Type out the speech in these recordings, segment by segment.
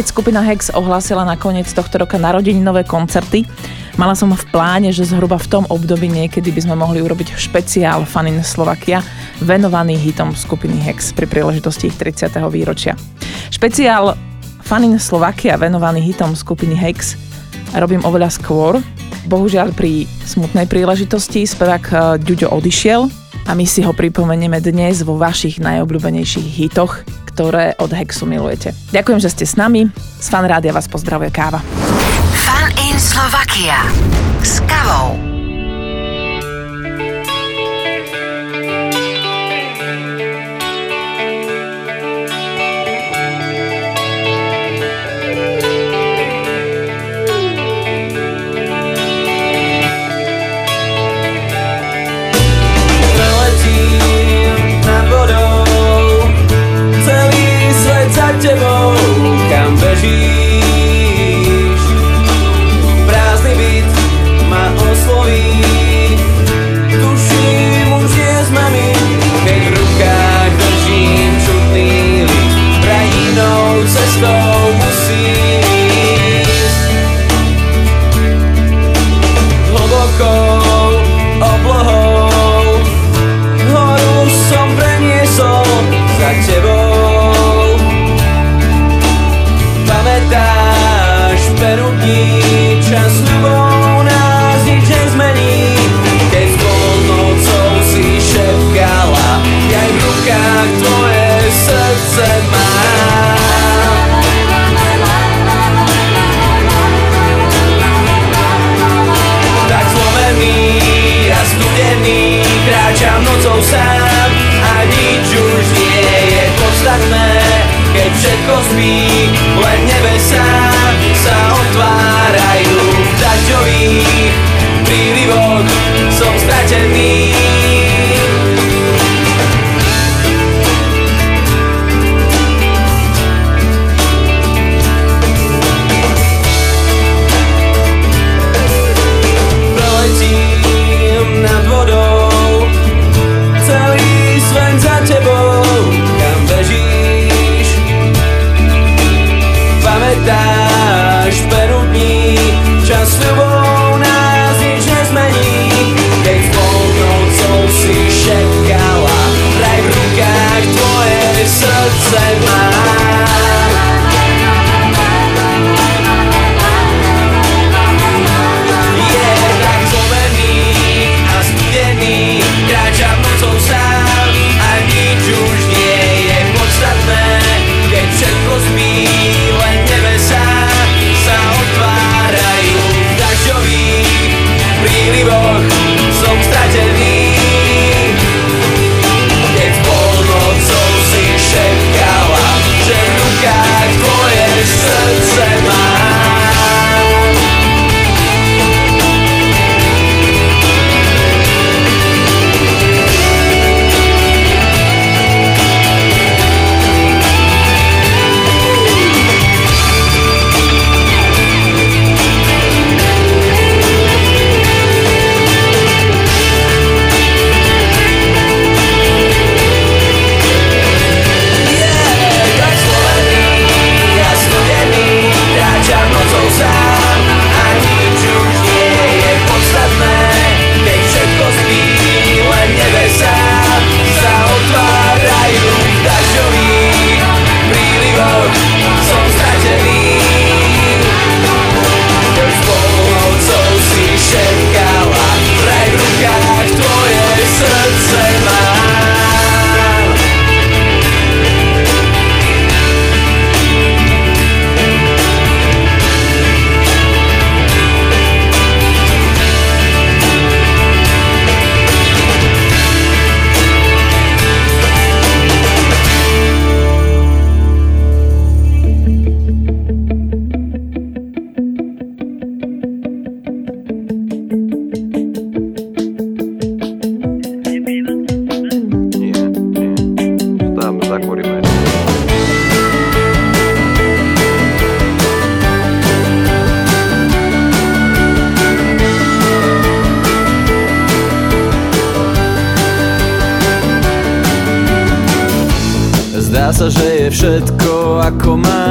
Keď skupina Hex ohlásila na koniec tohto roka narodeninové koncerty, mala som v pláne, že zhruba v tom období niekedy by sme mohli urobiť špeciál Fun in Slovakia venovaný hitom skupiny Hex pri príležitosti ich 30. výročia. Špeciál Fun in Slovakia venovaný hitom skupiny Hex robím oveľa skôr. Bohužiaľ pri smutnej príležitosti spevák eh, Ďuďo odišiel a my si ho pripomenieme dnes vo vašich najobľúbenejších hitoch, ktoré od Hexu milujete. Ďakujem, že ste s nami. Z Fan Rádia vás pozdravuje Káva. Fun in Slovakia s kavou.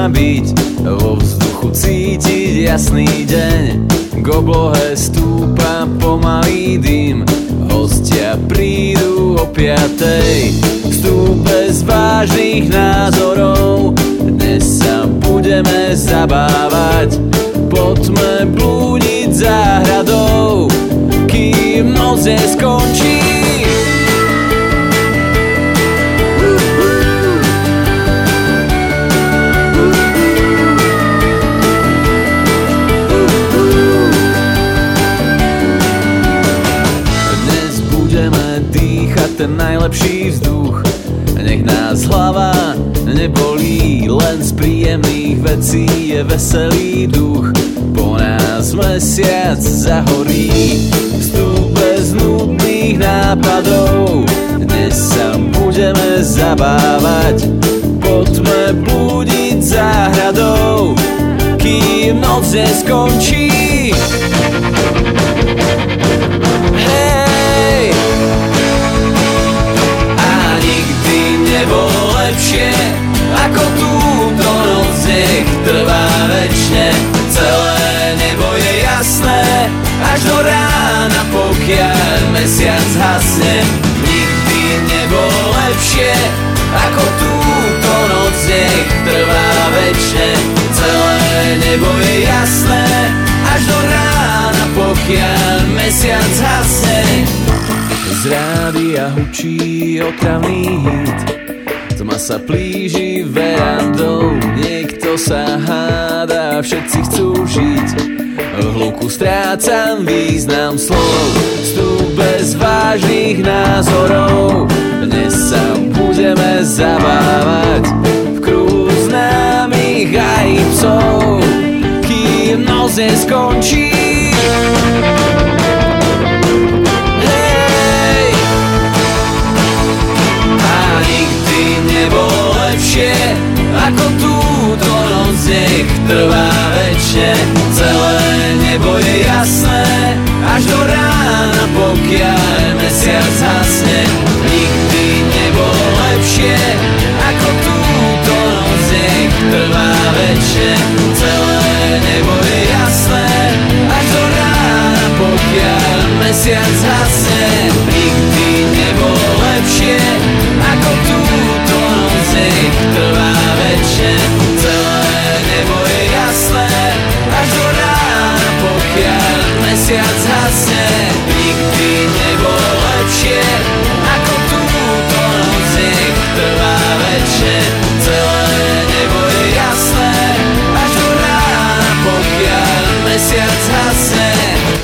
Byť Vo vzduchu cítiť jasný deň. K oblohe stúpa pomalý dým Hostia prídu o piatej. Vstup bez vážnych názorov Dnes sa budeme zabávať. Poďme blúdiť záhradou Kým noc neskončí ten najlepší vzduch. Nech nás hlava nebolí Len z príjemných vecí je veselý duch. Po nás mesiac zahorí Vstup bez nudných nápadov. Dnes sa budeme zabávať Poďme budiť záhradou. Kým noc neskončí ako túto noc nech trvá večne celé nebo je jasné. Až do rána pokiaľ mesiac hasne nikdy nebolo lepšie. Ako túto noc nech trvá večne celé nebo je jasné. Až do rána pokiaľ mesiac hasne. Z rádia hučí otravný hit sa plíži verandou, niekto sa háda, všetci chcú žiť. V hluku strácam význam slov, vstup bez vážnych názorov. Dnes sa budeme zabávať v kruhu známych aj psov, kým noc neskončí. Ako túto noc nech trvá večne celé nebo je jasné. Až do rána pokiaľ mesiac hasne nikdy nebolo lepšie. Ako túto noc nech trvá večne celé nebo je jasné. Až do rána pokiaľ mesiac hasne nikdy mesiac hasne Nikdy nebolo lepšie Ako túto noc trvá večne Celé nebo je jasné Až do rána pokiaľ mesiac hasne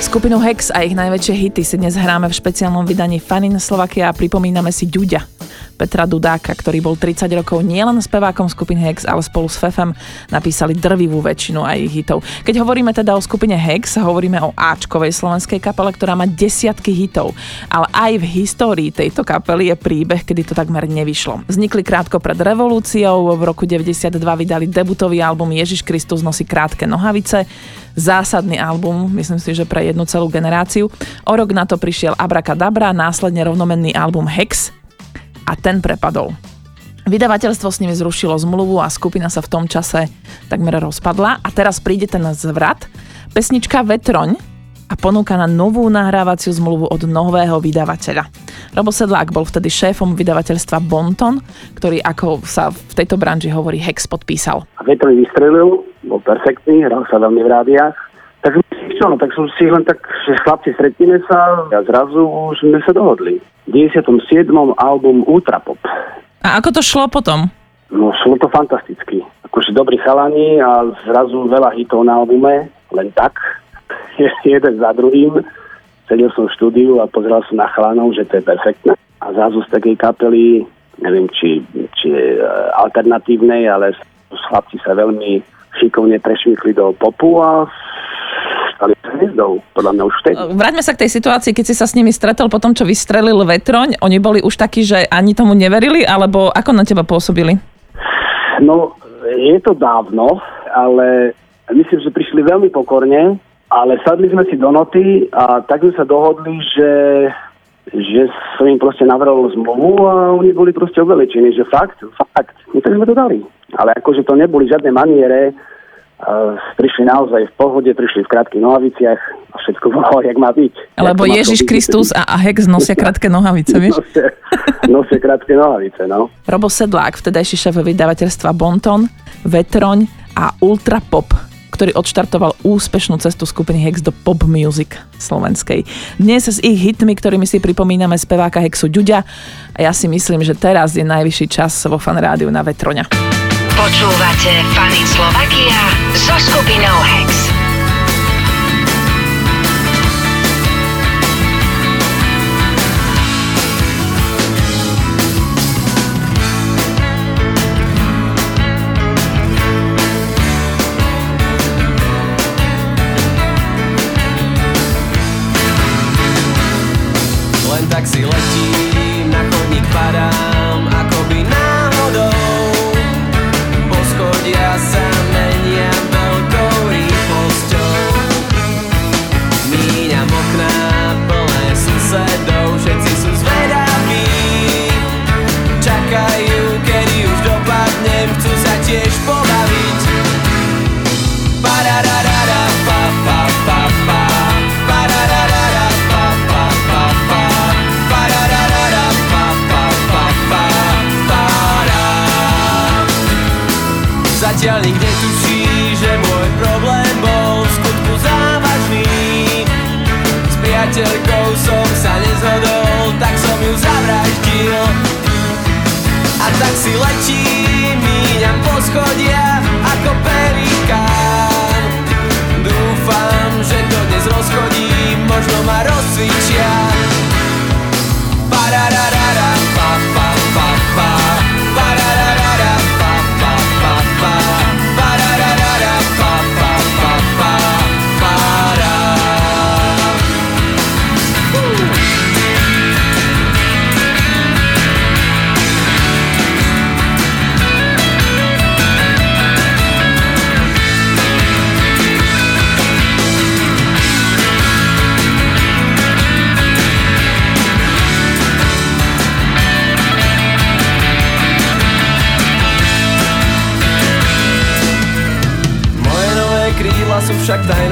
Skupinu Hex a ich najväčšie hity si dnes hráme v špeciálnom vydaní Fanin Slovakia a pripomíname si Ďuďa. Petra Dudáka, ktorý bol 30 rokov nielen spevákom skupiny Hex, ale spolu s Fefem napísali drvivú väčšinu aj ich hitov. Keď hovoríme teda o skupine Hex, hovoríme o Ačkovej slovenskej kapele, ktorá má desiatky hitov. Ale aj v histórii tejto kapely je príbeh, kedy to takmer nevyšlo. Vznikli krátko pred revolúciou, v roku 92 vydali debutový album Ježiš Kristus nosí krátke nohavice, zásadný album, myslím si, že pre jednu celú generáciu. O rok na to prišiel Abracadabra, následne rovnomenný album Hex, a ten prepadol. Vydavateľstvo s nimi zrušilo zmluvu a skupina sa v tom čase takmer rozpadla a teraz príde ten zvrat. Pesnička Vetroň a ponúka na novú nahrávaciu zmluvu od nového vydavateľa. Robo Sedlák bol vtedy šéfom vydavateľstva Bonton, ktorý, ako sa v tejto branži hovorí, Hex podpísal. Vetroň vystrelil, bol perfektný, hral sa veľmi v rádiách. Tak čo, no, tak som si len tak, že chlapci, stretneme sa a zrazu už sme sa dohodli. 97. album Ultrapop. A ako to šlo potom? No šlo to fantasticky. Akože dobrí chalani a zrazu veľa hitov na albume, len tak, jeden za druhým. Sedel som v štúdiu a pozeral som na chalanov, že to je perfektné. A zrazu z takej kapely, neviem či, či je alternatívnej, ale chlapci sa veľmi šikovne prešmykli do popu a stali hviezdou, podľa mňa už vtedy. Vráťme sa k tej situácii, keď si sa s nimi stretol po tom, čo vystrelil vetroň. Oni boli už takí, že ani tomu neverili, alebo ako na teba pôsobili? No, je to dávno, ale myslím, že prišli veľmi pokorne, ale sadli sme si do noty a tak sme sa dohodli, že že som im proste navrhol zmluvu a oni boli proste obelečení, že fakt, fakt, no tak sme to dali. Ale akože to neboli žiadne maniere, prišli naozaj v pohode, prišli v krátkych nohaviciach a všetko bolo, jak má byť. Lebo Ježiš Kristus a, a Hex nosia krátke nohavice, vieš? Nosia, nosia krátke nohavice, no. Robo Sedlák, vtedajší šéf vydavateľstva Bonton, Vetroň a Ultra Pop ktorý odštartoval úspešnú cestu skupiny Hex do pop music slovenskej. Dnes s ich hitmi, ktorými si pripomíname speváka Hexu Ďuďa a ja si myslím, že teraz je najvyšší čas vo fan rádiu na Vetroňa. Počúvate Fany Slovakia so skupinou Hex.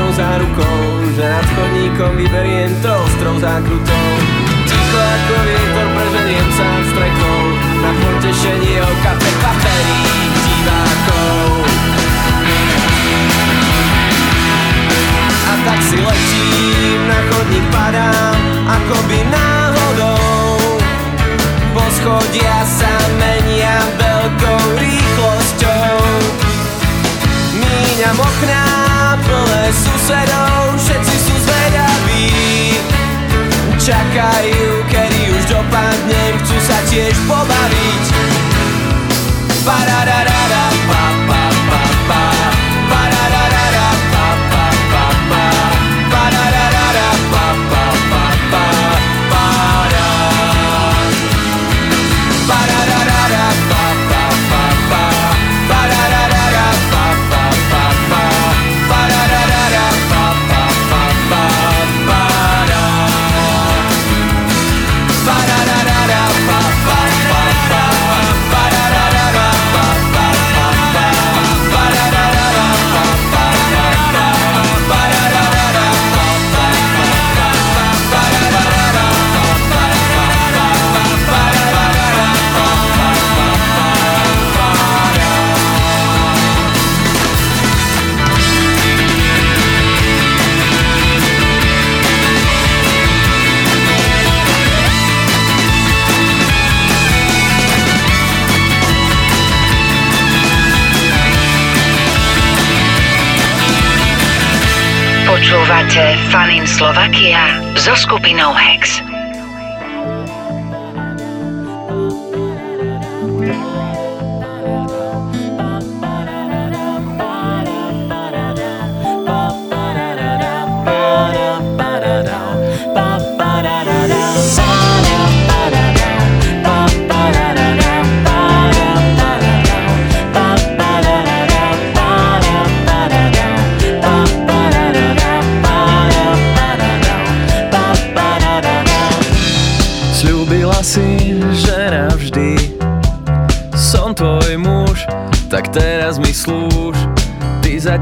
Fanin Slovakia so skupinou Hex.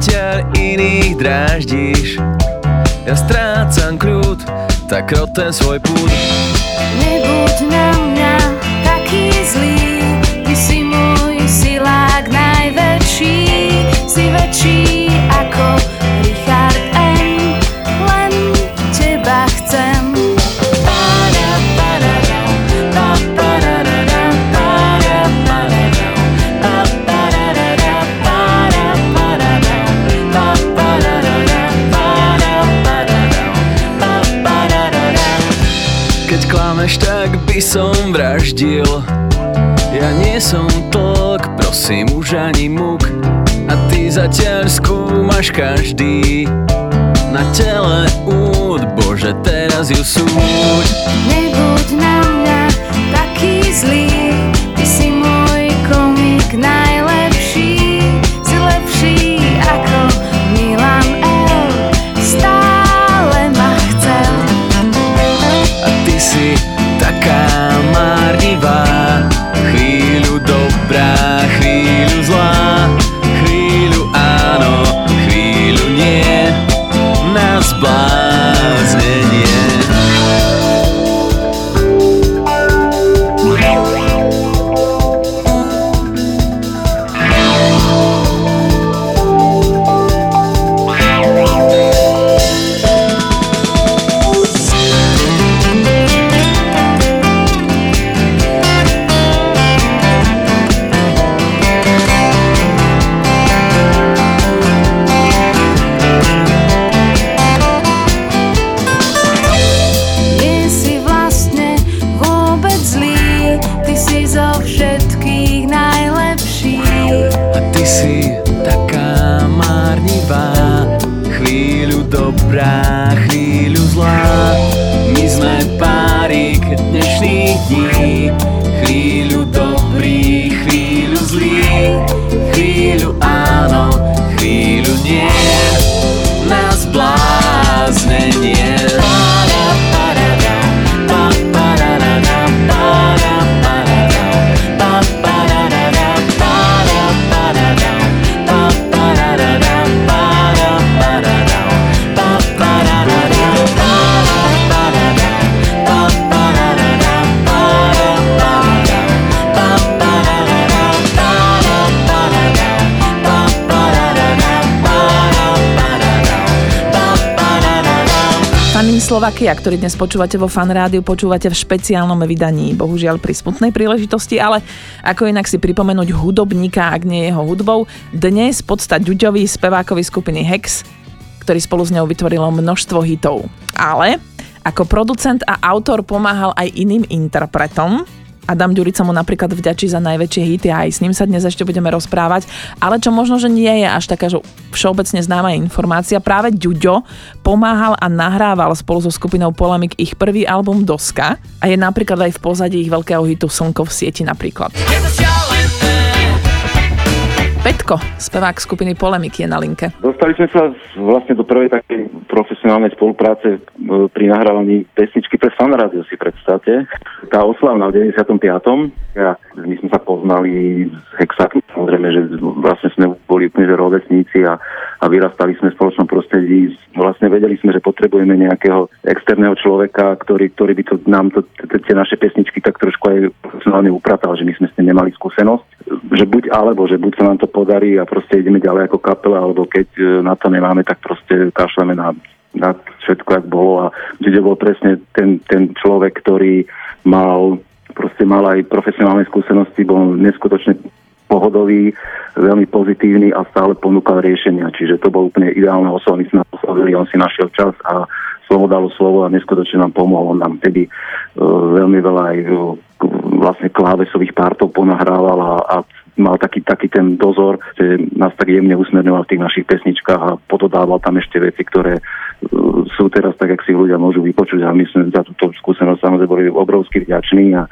Zatiaľ iných dráždiš. Ja strácam kľud, tak rod ten svoj púd. Nebuď na som vraždil. Ja nie som tlk, prosím už ani muk. A ty zatiaľ skúmaš každý. Na tele úd, bože teraz ju súď. Nebuď na mňa taký zlý Slovakia, ktorý dnes počúvate vo Fan Rádiu, počúvate v špeciálnom vydaní, bohužiaľ pri smutnej príležitosti, ale ako inak si pripomenúť hudobníka, ak nie jeho hudbou, dnes podsta Ďuďovi, spevákovi skupiny Hex, ktorý spolu s ňou vytvorilo množstvo hitov. Ale ako producent a autor pomáhal aj iným interpretom, Adam Ďurica mu napríklad vďačí za najväčšie hity a aj s ním sa dnes ešte budeme rozprávať, ale čo možno, že nie je až taká že všeobecne známa informácia, práve Ďuďo pomáhal a nahrával spolu so skupinou Polemik ich prvý album Doska a je napríklad aj v pozadí ich veľkého hitu Slnko v sieti napríklad. Petko, spevák skupiny Polemik je na linke. Dostali sme sa vlastne do prvej takej profesionálnej spolupráce e, pri nahrávaní pesničky pre fan rádio, si predstavte. Tá oslavná v 95. Ja, my sme sa poznali z Hexaky, samozrejme, že vlastne sme boli úplne rovesníci a, a vyrastali sme v spoločnom prostredí. Vlastne vedeli sme, že potrebujeme nejakého externého človeka, ktorý, ktorý by to nám to, tie naše pesničky tak trošku aj profesionálne upratal, že my sme s tým nemali skúsenosť. Že buď alebo, že buď sa nám to podarí a proste ideme ďalej ako kapela, alebo keď e, na to nemáme, tak proste kašleme na, na všetko, jak bolo. A kde bol presne ten, ten človek, ktorý mal proste mal aj profesionálne skúsenosti, bol neskutočne pohodový, veľmi pozitívny a stále ponúkal riešenia. Čiže to bol úplne ideálne osoba. My sme oslovili, on si našiel čas a slovo dalo slovo a neskutočne nám pomohol. On nám tedy uh, veľmi veľa aj uh, vlastne klávesových partov ponahrával a, a mal taký, taký ten dozor, že nás tak jemne usmerňoval v tých našich pesničkách a pododával tam ešte veci, ktoré uh, sú teraz tak, jak si ľudia môžu vypočuť a my sme za túto skúsenosť samozrejme boli obrovsky vďační a um,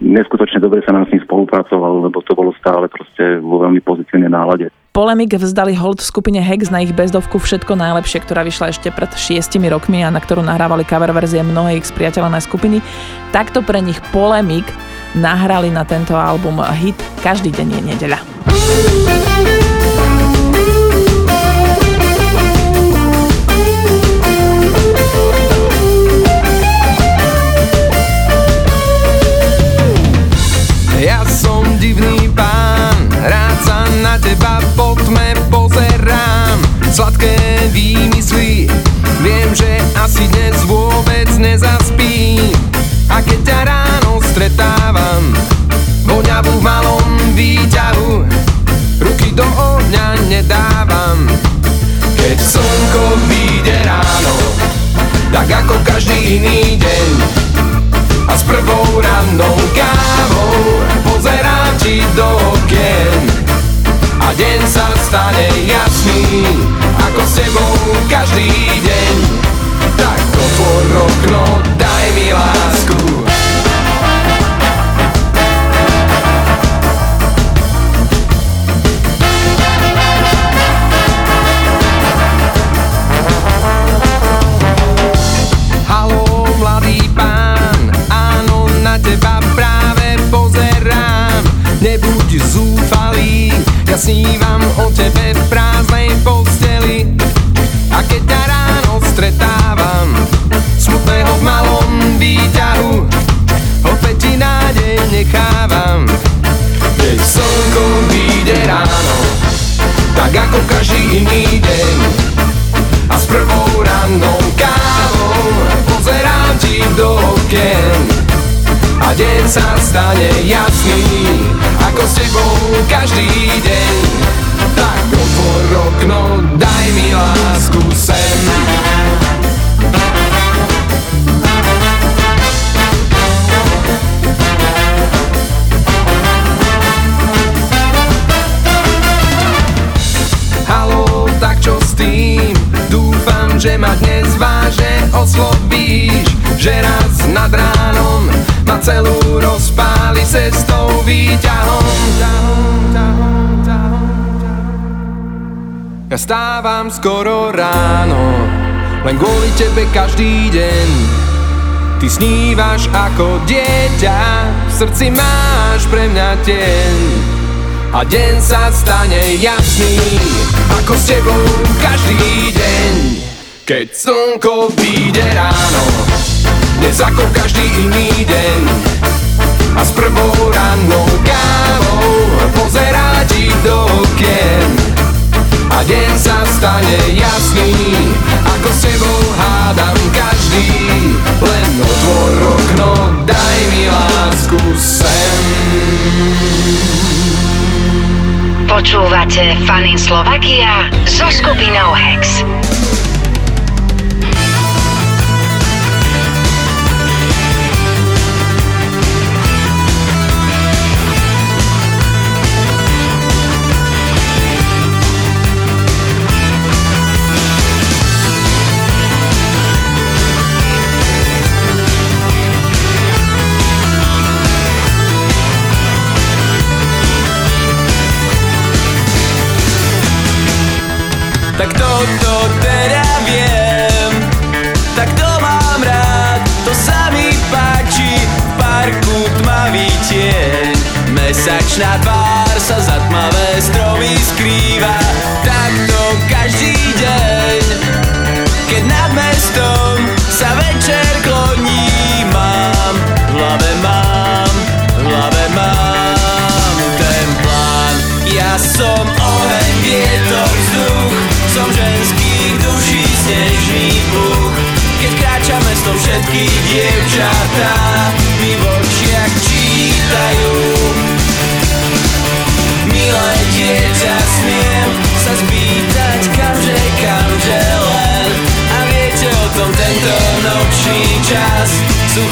neskutočne dobre sa nám s ním spolupracovalo, lebo to bolo stále proste vo veľmi pozitívnej nálade. Polemik vzdali hold v skupine Hex na ich bezdovku Všetko najlepšie, ktorá vyšla ešte pred šiestimi rokmi a na ktorú nahrávali cover verzie mnohé ich spriateľené skupiny. Takto pre nich Polemik nahrali na tento album hit Každý deň je nedeľa. teba po tme pozerám. Sladké výmysly Viem, že asi dnes vôbec nezaspím. A keď ťa ráno stretávam Voňavu v malom výťahu Ruky do ohňa nedávam. Keď slnko vyjde ráno Tak ako každý iný deň a s prvou rannou kávou pozerám ti do okien deň sa stane jasný Ako s tebou každý deň. Tak otvor okno, daj mi lásku Len kvôli tebe každý deň. Ty snívaš ako dieťa V srdci máš pre mňa tieň. A deň sa stane jasný Ako s tebou každý deň. Keď slnko vyjde ráno Dnes ako každý iný deň. A s prvou rannou kávou Pozerá ti do okien A deň sa stane jasný Ako s tebou hádam každý Len otvor okno, daj mi lásku sem Počúvate Fanin Slovakia so skupinou Hex. Všetky dievčatá Mi v očiach čítajú. Milé dieťa, smiem sa spýtať kamže, kamže len A viete o tom tento nočný čas? Sú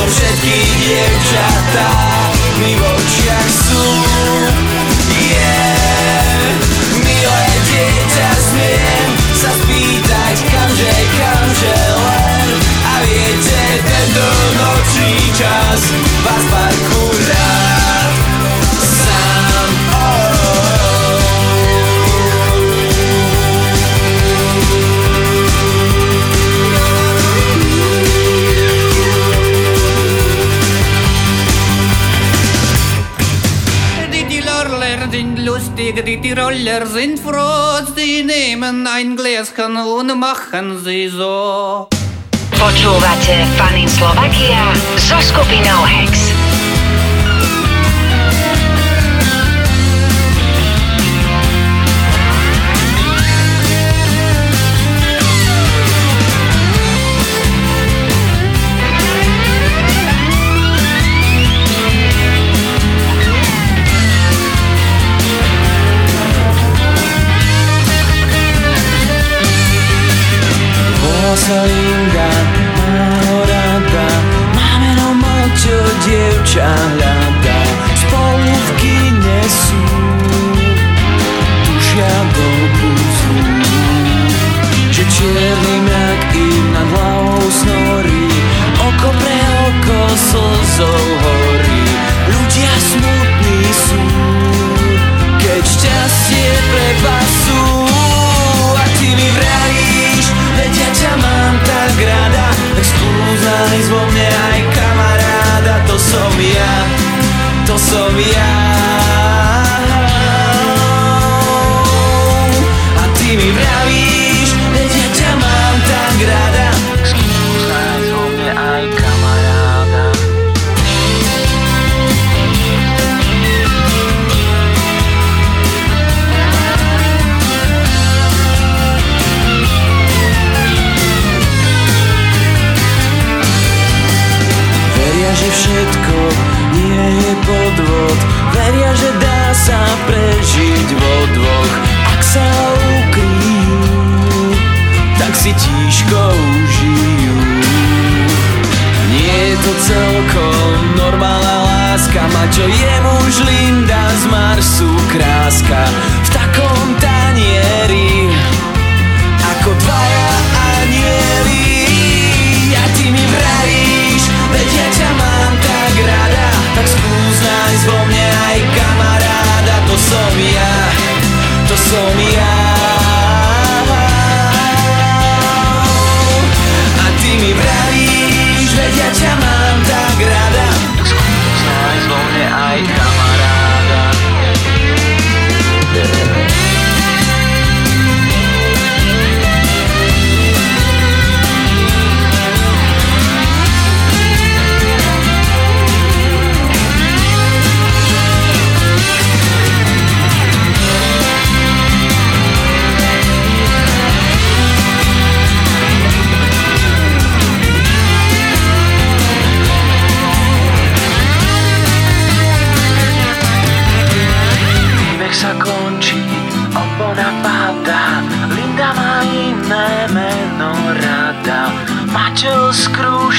to všetky dievčatá. Mi v očiach sú. die Tiroler sind froh, die nehmen ein Gläschen und machen sie so. Počúvate Fanny Slovakia so skupinou Hex. soy. Uznáš vo mne aj kamaráda, to som ja, to som ja.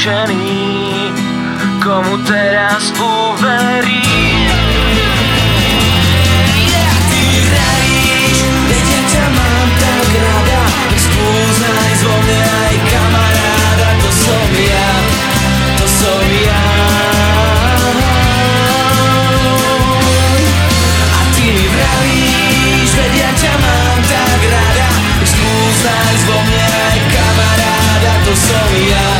skúšený, komu teraz uverí. Yeah. Ty hrajíš, veď ja ťa mám tak rada, spúznaj to som to som. A ty mi vravíš, veď ja ťa mám tak rada, aj kamaráda, to som ja.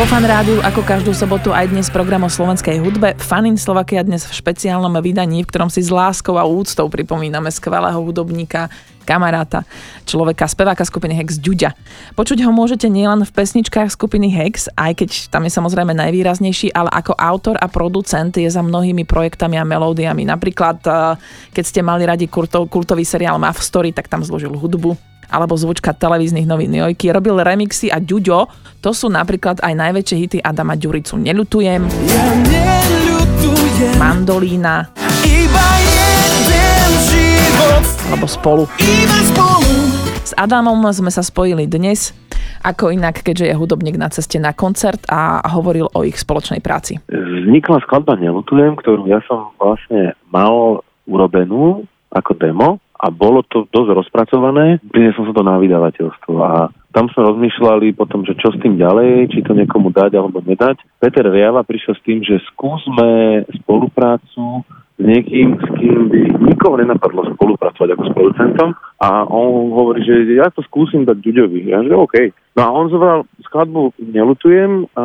Vo Fan Rádiu ako každú sobotu aj dnes program o slovenskej hudbe Fanin Slovakia dnes v špeciálnom vydaní, v ktorom si s láskou a úctou pripomíname skvelého hudobníka, kamaráta, človeka, speváka skupiny Hex Ďuďa. Počuť ho môžete nielen v pesničkách skupiny Hex, aj keď tam je samozrejme najvýraznejší, ale ako autor a producent je za mnohými projektami a melódiami. Napríklad, eh, keď ste mali radi kultový seriál Muff Story, tak tam zložil hudbu alebo zvučka televíznych novín Jojky. Robil remixy a Ďuďo, to sú napríklad aj najväčšie hity Adama Ďuricu. Neľutujem, Ja neľutujem Mandolína Iba jeden život alebo Spolu. Iba spolu S Adamom sme sa spojili dnes, ako inak, keďže je hudobník na ceste na koncert a hovoril o ich spoločnej práci. Vznikla skladba Nelutujem, ktorú ja som vlastne mal urobenú ako demo a bolo to dosť rozpracované. Priniesol som to na vydavateľstvo a tam sme rozmýšľali potom, že čo s tým ďalej, či to niekomu dať alebo nedať. Peter Riava prišiel s tým, že skúsme spoluprácu s niekým, s kým by nikoho nenapadlo spolupracovať ako s producentom a on hovorí, že ja to skúsim dať Ďuďovi. Ja že OK. No a on zobral skladbu Nelutujem a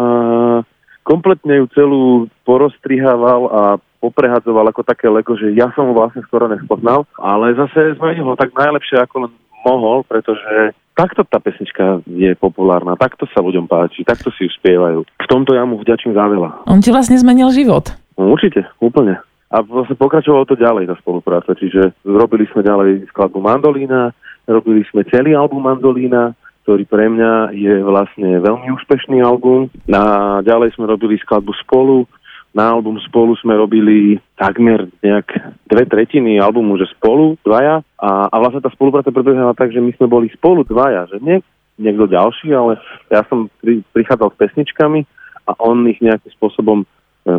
kompletne ju celú poroztrihával a poprehadzoval ako také leko, že ja som ho vlastne skoro nespoznal, ale zase zmenil ho tak najlepšie, ako len mohol, pretože takto tá pesnička je populárna, takto sa ľuďom páči, takto si ju spievajú. V tomto ja mu vďačím za veľa. On ti vlastne zmenil život. No, určite, úplne. A vlastne pokračovalo to ďalej, tá spolupráca, čiže robili sme ďalej skladbu Mandolína, robili sme celý album Mandolína, ktorý pre mňa je vlastne veľmi úspešný album. A ďalej sme robili skladbu Spolu, na album Spolu sme robili takmer nejak dve tretiny albumu, že spolu, dvaja. A, a vlastne tá spolupráca prebiehala tak, že my sme boli spolu dvaja, že nie niekto ďalší, ale ja som pri, prichádzal s pesničkami a on ich nejakým spôsobom e,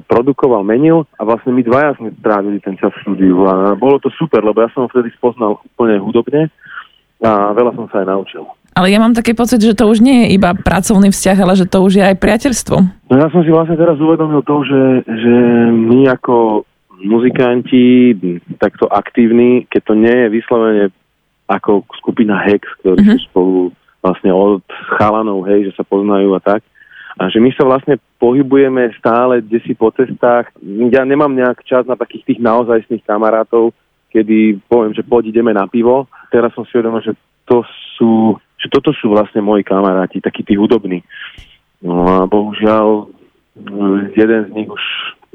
produkoval, menil a vlastne my dvaja sme trávili ten čas v štúdiu a bolo to super, lebo ja som ho vtedy spoznal úplne hudobne a veľa som sa aj naučil. Ale ja mám taký pocit, že to už nie je iba pracovný vzťah, ale že to už je aj priateľstvo. No ja som si vlastne teraz uvedomil to, že, že my ako muzikanti, takto aktívni, keď to nie je vyslovene ako skupina Hex, ktorí mm-hmm. sú spolu vlastne od chalanov, hej, že sa poznajú a tak, a že my sa vlastne pohybujeme stále kde si po cestách. Ja nemám nejak čas na takých tých naozajstných kamarátov, kedy poviem, že poď ideme na pivo. Teraz som si uvedomil, že to sú že toto sú vlastne moji kamaráti, takí tí hudobní. No a bohužiaľ, jeden z nich už,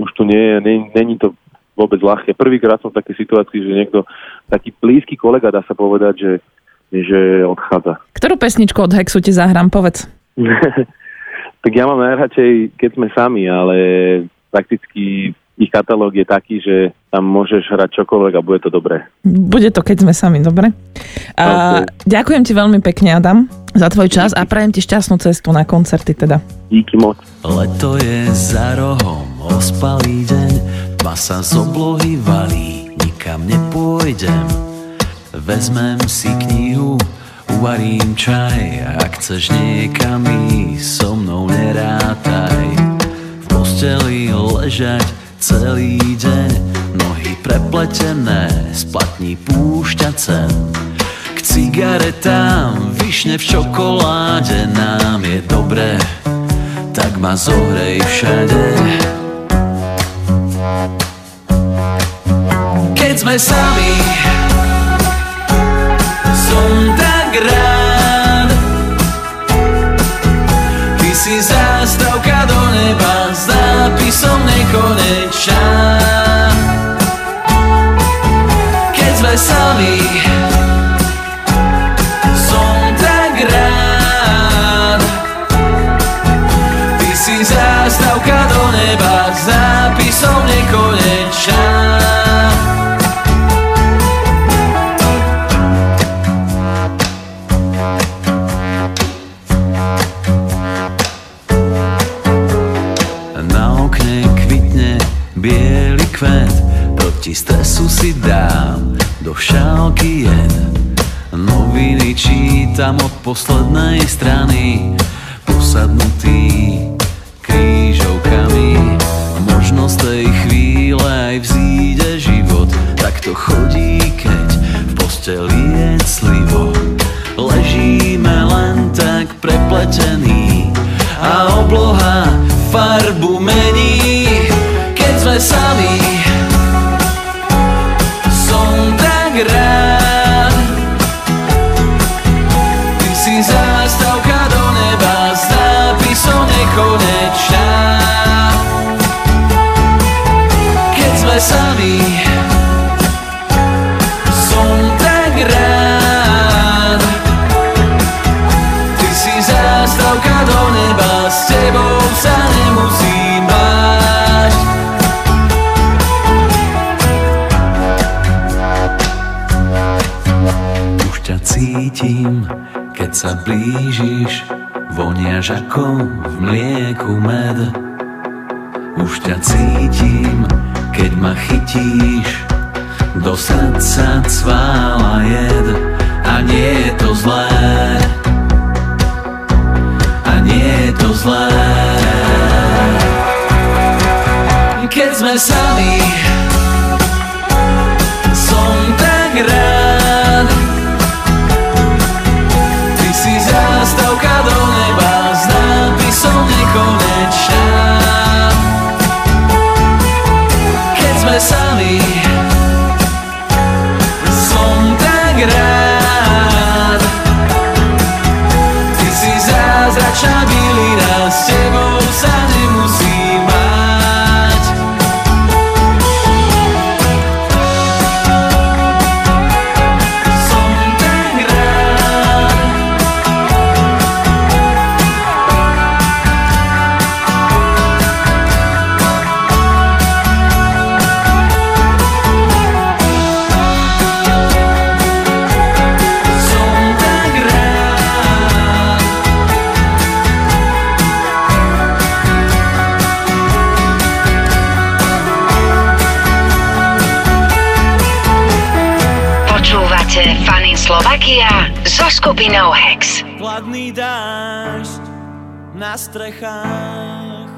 už tu nie je, není to vôbec ľahké. Prvýkrát som v takej situácii, že niekto, taký blízky kolega, dá sa povedať, že, že odchádza. Ktorú pesničku od Hexu ti zahrám, povedz. tak ja mám najradšej, keď sme sami, ale prakticky ich katalóg je taký, že tam môžeš hrať čokoľvek a bude to dobré. Bude to, keď sme sami, dobre? A, Okay. ďakujem ti veľmi pekne, Adam, za tvoj čas a prajem ti šťastnú cestu na koncerty teda. Díky moc. Leto je za rohom, ospalý deň, tma sa z oblohy valí, nikam nepôjdem. Vezmem si knihu, uvarím čaj, ak chceš niekam ísť, so mnou nerátaj. V posteli ležať celý deň, nohy prepletené, splatní púšťa cen. K cigaretám, višne v čokoláde, nám je dobré, tak ma zohrej všade. Keď sme sami, som tak rád. Ty si zástavka do neba s nápisom nekonečná. Keď posledné je to zlé. A nie je to zlé. Keď sme sami skupinou Hex. Chladný dážď na strechách,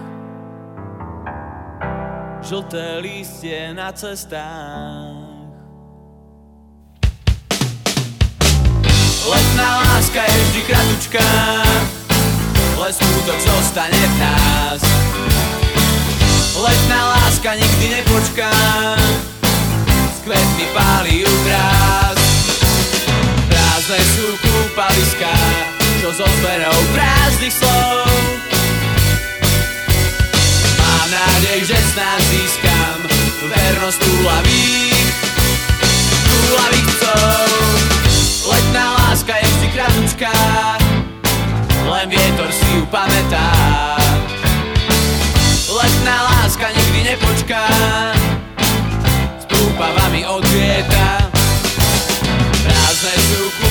žlté lístie na cestách. Letná láska je vždy kratučká, len to zostane v nás. Letná láska nikdy nepočká, s kvetmi pálí ju. Prázdne sú kúpaliská, čo so zmenou prázdnych slov. Mám nádej, že snad získam vernosť túlavých, túlavých cov. Letná láska je vždy kratučká, len vietor si ju pamätá. Letná láska nikdy nepočká, s túpavami odvieta.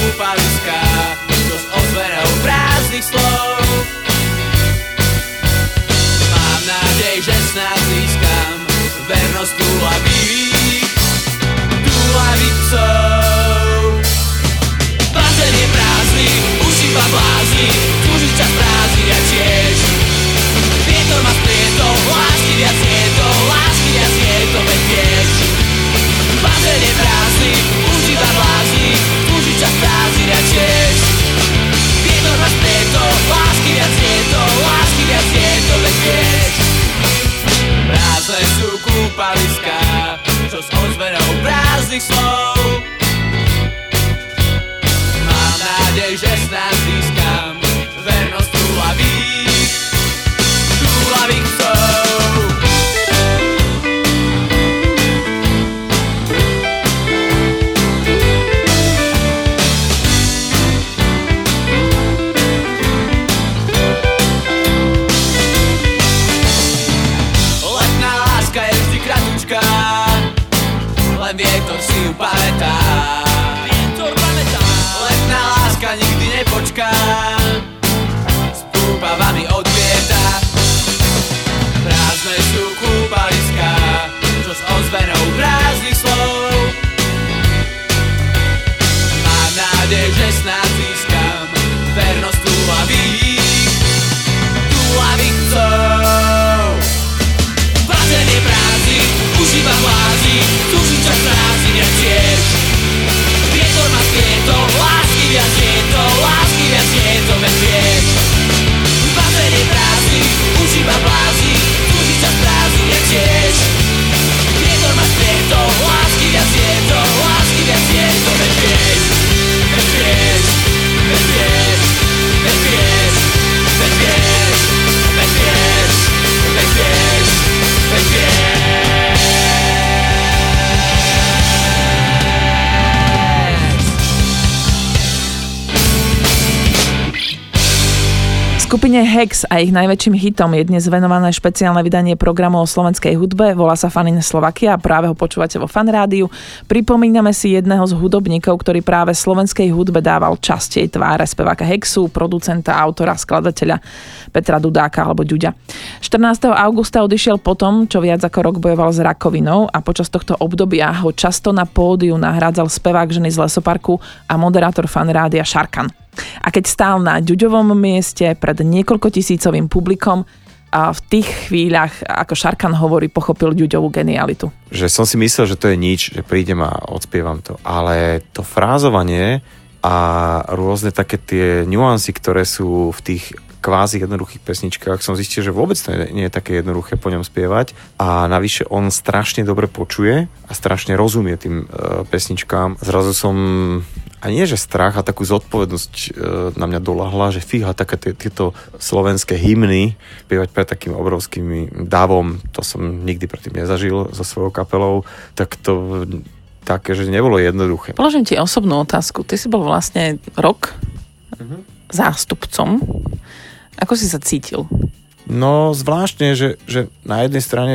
culpa slov. Mám nádej, že snáď Hex a ich najväčším hitom je dnes venované špeciálne vydanie programu o slovenskej hudbe, volá sa Fanin Slovakia a práve ho počúvate vo Fan. Pripomíname si jedného z hudobníkov, ktorý práve slovenskej hudbe dával častej tváre speváka Hexu, producenta, autora, skladateľa Petra Dudáka alebo Ďuďa. 14. augusta odišiel potom, čo viac ako rok bojoval s rakovinou a počas tohto obdobia ho často na pódiu nahrádzal spevák ženy z Lesoparku a moderátor Fan Šarkan. A keď stál na ďuďovom mieste pred niekoľko tisícovým publikom, a v tých chvíľach, ako Šarkan hovorí, pochopil ďuďovú genialitu. Že som si myslel, že to je nič, že prídem a odspievam to. Ale to frázovanie a rôzne také tie nuancy, ktoré sú v tých kvázi jednoduchých pesničkách som zistil, že vôbec to nie je také jednoduché po ňom spievať a navyše on strašne dobre počuje a strašne rozumie tým e, pesničkám. Zrazu som a nie že strach a takú zodpovednosť e, na mňa dolahla, že fíha, také tieto slovenské hymny spievať pred takým obrovským dávom, to som nikdy predtým nezažil so svojou kapelou, tak to také, že nebolo jednoduché. Položím ti osobnú otázku. Ty si bol vlastne rok mm-hmm. zástupcom. Ako si sa cítil? No zvláštne, že, že na jednej strane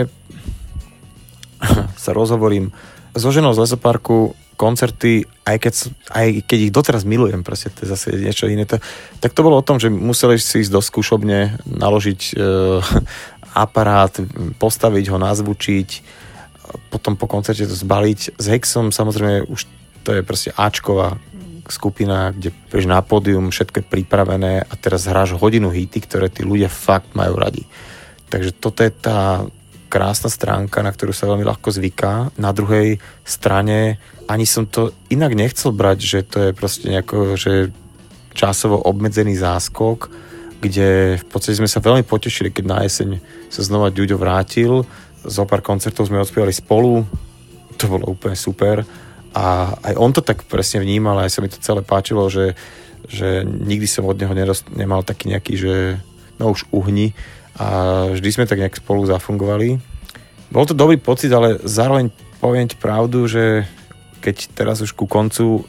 sa rozhovorím so ženou z lesoparku koncerty, aj keď, aj keď ich doteraz milujem, proste to je zase niečo iné, to, tak to bolo o tom, že museli si ísť do skúšobne, naložiť e, aparát, postaviť ho, nazvučiť, potom po koncerte to zbaliť. S Hexom samozrejme už to je proste Ačková skupina, kde príš na pódium, všetko je pripravené a teraz hráš hodinu hity, ktoré tí ľudia fakt majú radi. Takže toto je tá krásna stránka, na ktorú sa veľmi ľahko zvyká. Na druhej strane ani som to inak nechcel brať, že to je proste nejako, že časovo obmedzený záskok, kde v podstate sme sa veľmi potešili, keď na jeseň sa znova Ďuďo vrátil. Zo pár koncertov sme odspievali spolu, to bolo úplne super. A aj on to tak presne vnímal, aj sa mi to celé páčilo, že, že nikdy som od neho nerost, nemal taký nejaký, že no už uhni a vždy sme tak nejak spolu zafungovali. Bol to dobrý pocit, ale zároveň poviem ti pravdu, že keď teraz už ku koncu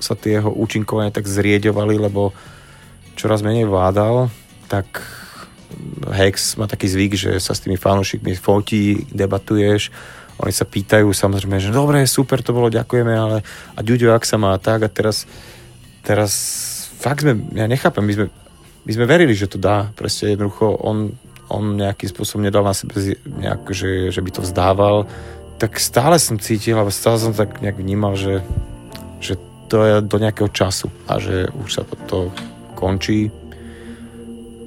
sa tie jeho účinkovania tak zrieďovali, lebo čoraz menej vládal, tak Hex má taký zvyk, že sa s tými fanúšikmi fotí, debatuješ, oni sa pýtajú samozrejme, že dobre, super to bolo, ďakujeme, ale a Ďuďo, ak sa má tak a teraz, teraz fakt sme, ja nechápem, my sme, my sme verili, že to dá, proste jednoducho on, on nejakým spôsobom nedal na sebe nejak, že, že by to vzdával, tak stále som cítil, alebo stále som tak nejak vnímal, že, že to je do nejakého času a že už sa to, to končí.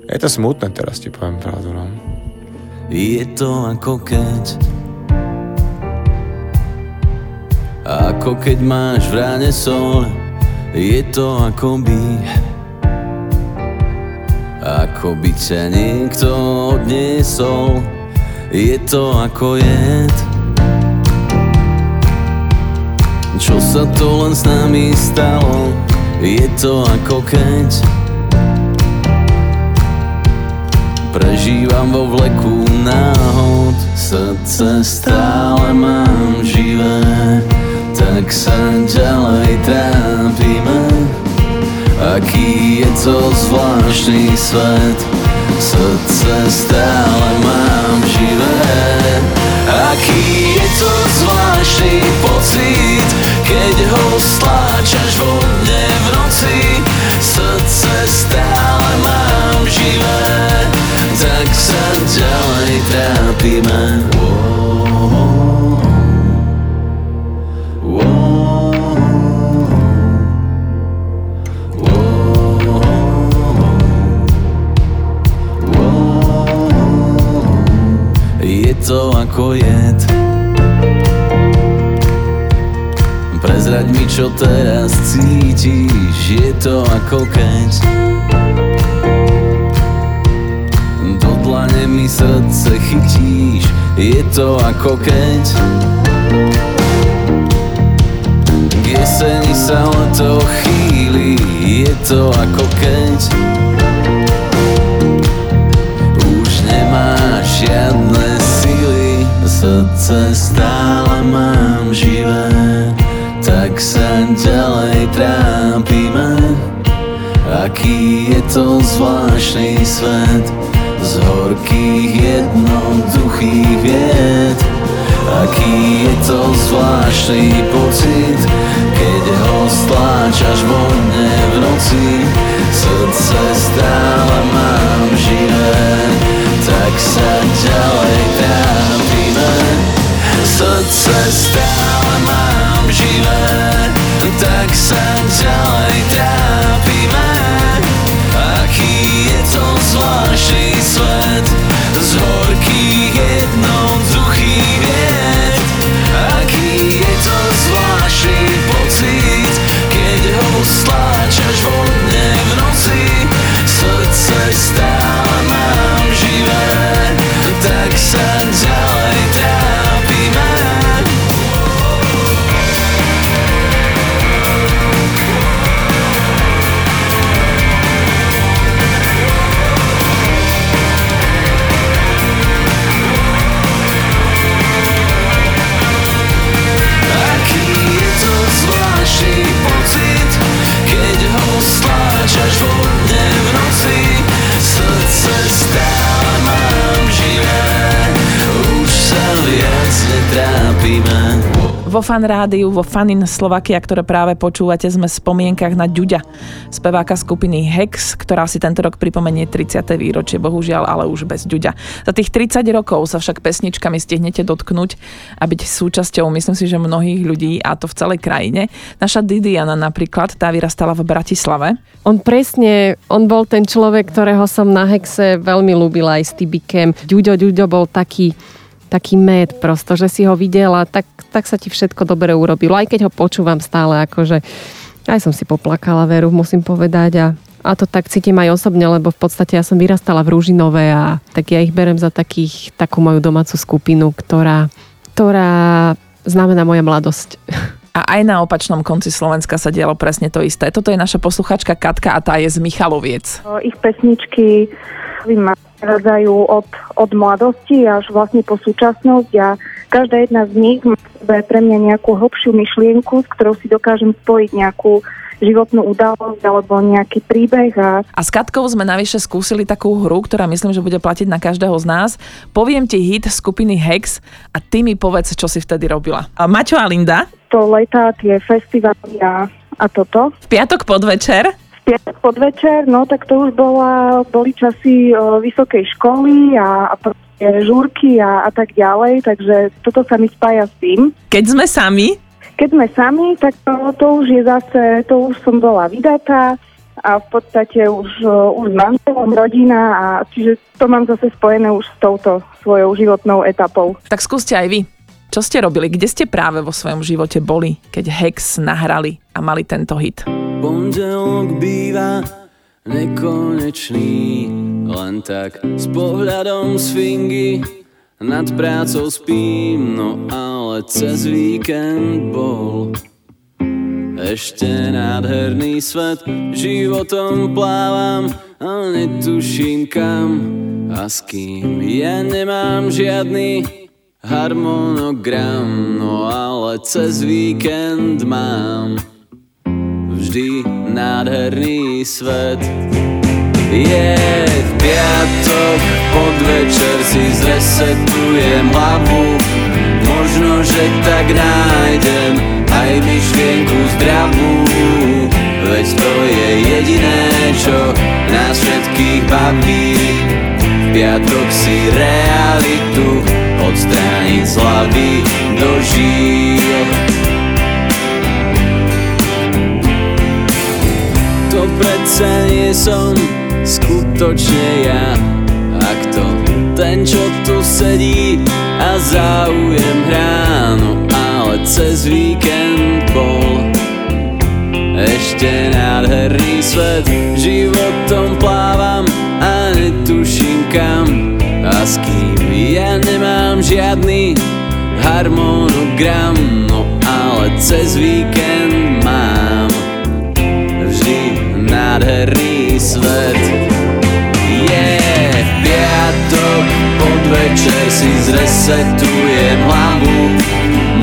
Je to smutné teraz, ti poviem pravdu, no. Je to ako keď Ako keď máš v ráne sol Je to ako by Ako by ťa niekto odniesol Je to ako jed. Čo sa to len s nami stalo Je to ako keď. Prežívam vo vleku náhod Srdce stále mám živé. Tak sa ďalej trápime Aký je to zvláštny svet? Srdce stále mám živé. Aký je to zvláštny pocit Keď ho stláčaš vo mne v noci? Srdce stále mám živé. Tak sa ďalej trápime. Je čo teraz cítiš? Je to ako keď Do dlane mi srdce chytíš. Je to ako keď K jeseni sa leto chýli. Je to ako keď Už nemáš žiadne sily. Srdce stále sa ďalej trápime Aký je to zvláštny svet z horkých jednoduchých vied. Aký je to zvláštny pocit, keď ho stláčaš vo mne v noci. Srdce stále mám živé, tak sa ďalej trápime. Srdce stále mám živé, tak sa ďalej trápime. Aký je to zvláštny svet z horkých jednoduchých vied. Aký je to zvláštny pocit, keď ho stláčaš vo mne v noci. Srdce stále netrápime. Vo fan rádiu, vo Fanin Slovakia, ktoré práve počúvate, sme v spomienkach na Ďuďa, speváka skupiny Hex, ktorá si tento rok pripomenie 30. výročie, bohužiaľ, ale už bez Ďuďa. Za tých 30 rokov sa však pesničkami stihnete dotknúť a byť súčasťou, myslím si, že mnohých ľudí, a to v celej krajine. Naša Didiana napríklad, tá vyrastala v Bratislave. On presne, on bol ten človek, ktorého som na Hexe veľmi ľúbila aj s Tibikem. Ďuďo, Ďuďo bol taký, taký med prosto, že si ho videla, tak, tak sa ti všetko dobre urobilo. Aj keď ho počúvam stále, akože aj som si poplakala veru, musím povedať a a to tak cítim aj osobne, lebo v podstate ja som vyrastala v Rúžinove a tak ja ich berem za takých, takú moju domácu skupinu, ktorá, ktorá znamená moja mladosť. A aj na opačnom konci Slovenska sa dialo presne to isté. Toto je naša posluchačka Katka a tá je z Michaloviec. Ich pesničky ma radzajú od, od mladosti až vlastne po súčasnosť a každá jedna z nich má pre mňa nejakú hlbšiu myšlienku, s ktorou si dokážem spojiť nejakú životnú udalosť alebo nejaký príbeh. A... A s Katkou sme navyše skúsili takú hru, ktorá myslím, že bude platiť na každého z nás. Poviem ti hit skupiny Hex a ty mi povedz, čo si vtedy robila. A Maťo a Linda? To letá tie festivaly a, a toto. V piatok podvečer? Piatok podvečer, no tak to už bola, boli časy o, vysokej školy a, a žúrky a, a tak ďalej, takže toto sa mi spája s tým. Keď sme sami? Keď sme sami, tak to, to už je zase, to už som bola vydatá a v podstate už, už manželom, rodina a čiže to mám zase spojené už s touto svojou životnou etapou. Tak skúste aj vy. Čo ste robili? Kde ste práve vo svojom živote boli, keď Hex nahrali a mali tento hit? Pondelok býva nekonečný, len tak s pohľadom z fingy nad prácou spím, no ale cez víkend bol ešte nádherný svet, životom plávam a netuším kam a s kým. Ja nemám žiadny harmonogram, no ale cez víkend mám vždy nádherný svet. Je v piatok, podvečer si zresetujem hlavu. Možno, že tak nájdem aj myšlienku zdravú Veď to je jediné, čo nás všetkých baví piatok si realitu odstrániť z hlavy do žíl To predsa nie som skutočne ja Ak to ten, čo tu sedí a záujem hrá. No ale cez víkend bol ešte nádherný svet Životom Kým ja nemám žiadny harmonogram No ale cez víkend mám vždy nádherný svet. Je v piatok, podvečer si zresetujem hlavu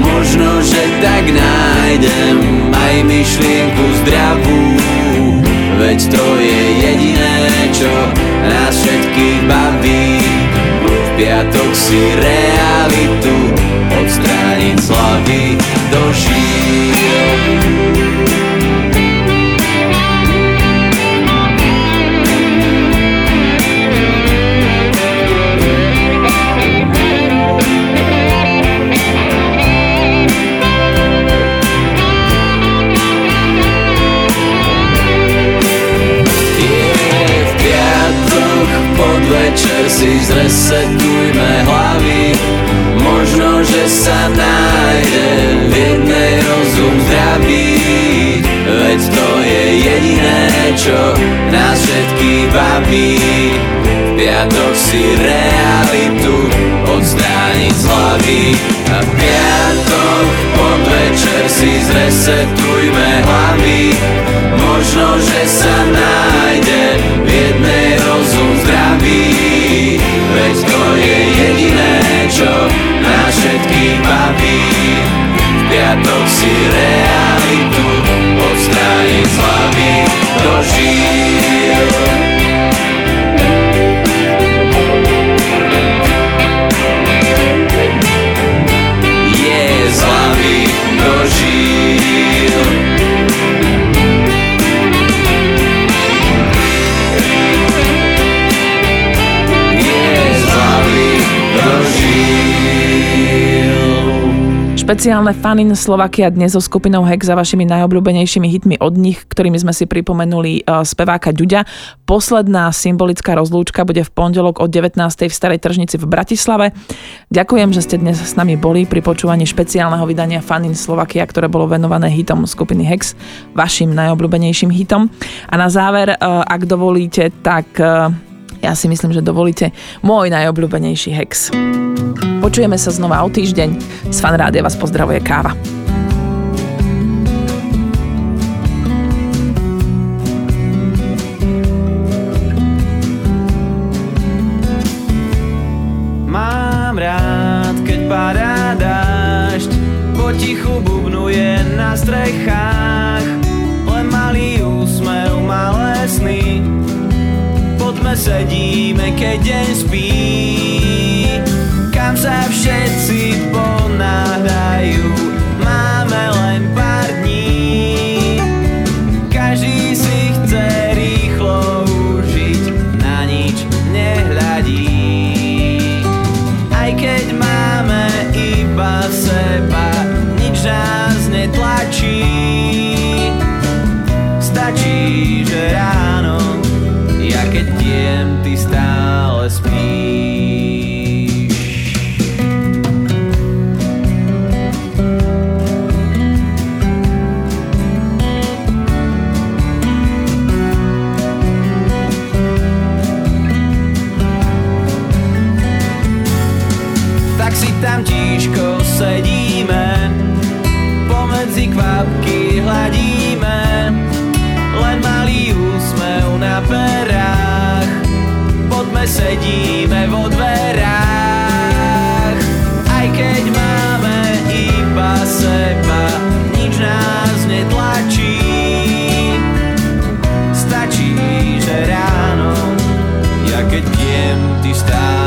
Možno, že tak nájdem aj myšlienku zdravú Veď to je jediné, čo nás všetkých baví. Piatok si realitu si zresetujme hlavy. Možno, že sa nájde v jednej rozum zdravý Veď to je jediné, čo nás všetkých baví. V piatok si realitu odstrániť z hlavy. A v piatok podvečer si zresetujme hlavy. Možno, že sa nájde Veď to je jediné, čo nás všetkých baví V piatok si realitu odstrániť z hlavy dožil Špeciálne Fanin Slovakia dnes so skupinou Hex za vašimi najobľúbenejšími hitmi od nich, ktorými sme si pripomenuli uh, speváka Ďuďa. Posledná symbolická rozlúčka bude v pondelok o 19. v Starej tržnici v Bratislave. Ďakujem, že ste dnes s nami boli pri počúvaní špeciálneho vydania Fanin Slovakia, ktoré bolo venované hitom skupiny Hex, vašim najobľúbenejším hitom. A na záver, uh, ak dovolíte, tak uh, ja si myslím, že dovolíte môj najobľúbenejší Hex. Počujeme sa znova o týždeň. Z fanrádia vás pozdravuje Káva. Sedíme, keď kvapky hladíme, len malý úsmev na perách, poďme sedíme vo dverách, aj keď máme iba seba, nič nás netlačí, stačí, že ráno, ja keď jem, ty stále